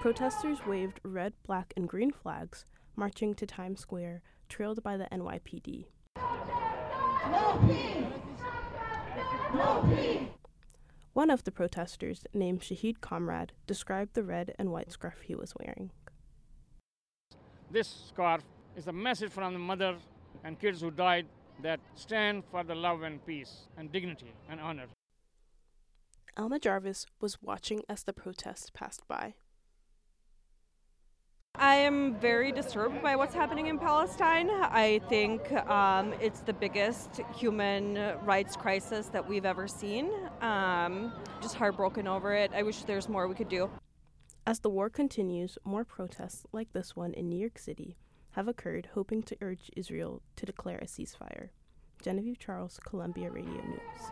Protesters waved red, black, and green flags, marching to Times Square, trailed by the NYPD. No peace! No peace! One of the protesters, named Shahid Comrade, described the red and white scarf he was wearing. This scarf is a message from the mother and kids who died that stand for the love and peace and dignity and honor. Alma Jarvis was watching as the protest passed by. Am very disturbed by what's happening in Palestine. I think um, it's the biggest human rights crisis that we've ever seen. Um, just heartbroken over it. I wish there's more we could do. As the war continues, more protests like this one in New York City have occurred, hoping to urge Israel to declare a ceasefire. Genevieve Charles, Columbia Radio News.